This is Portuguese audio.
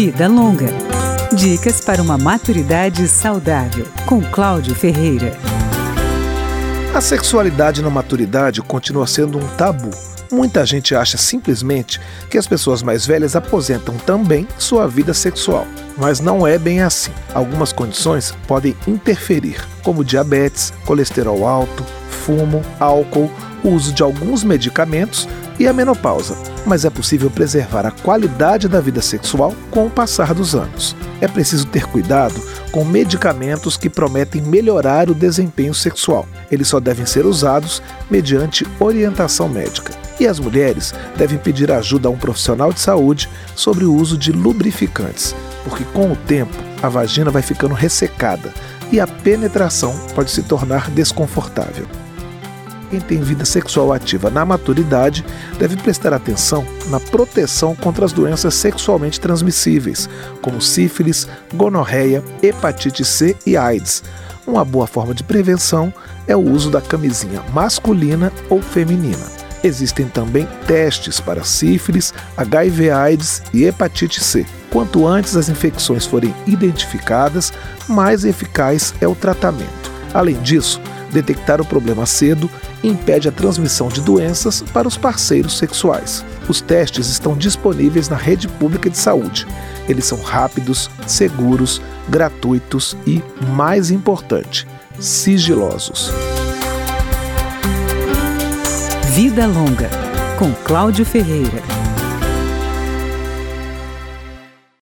Vida Longa. Dicas para uma maturidade saudável, com Cláudio Ferreira. A sexualidade na maturidade continua sendo um tabu. Muita gente acha simplesmente que as pessoas mais velhas aposentam também sua vida sexual. Mas não é bem assim. Algumas condições podem interferir, como diabetes, colesterol alto, fumo, álcool, uso de alguns medicamentos e a menopausa, mas é possível preservar a qualidade da vida sexual com o passar dos anos. É preciso ter cuidado com medicamentos que prometem melhorar o desempenho sexual. Eles só devem ser usados mediante orientação médica. E as mulheres devem pedir ajuda a um profissional de saúde sobre o uso de lubrificantes, porque com o tempo a vagina vai ficando ressecada e a penetração pode se tornar desconfortável quem tem vida sexual ativa na maturidade deve prestar atenção na proteção contra as doenças sexualmente transmissíveis, como sífilis, gonorreia, hepatite C e AIDS. Uma boa forma de prevenção é o uso da camisinha masculina ou feminina. Existem também testes para sífilis, HIV/AIDS e hepatite C. Quanto antes as infecções forem identificadas, mais eficaz é o tratamento. Além disso, detectar o problema cedo impede a transmissão de doenças para os parceiros sexuais. Os testes estão disponíveis na rede pública de saúde. Eles são rápidos, seguros, gratuitos e, mais importante, sigilosos. Vida Longa, com Cláudio Ferreira.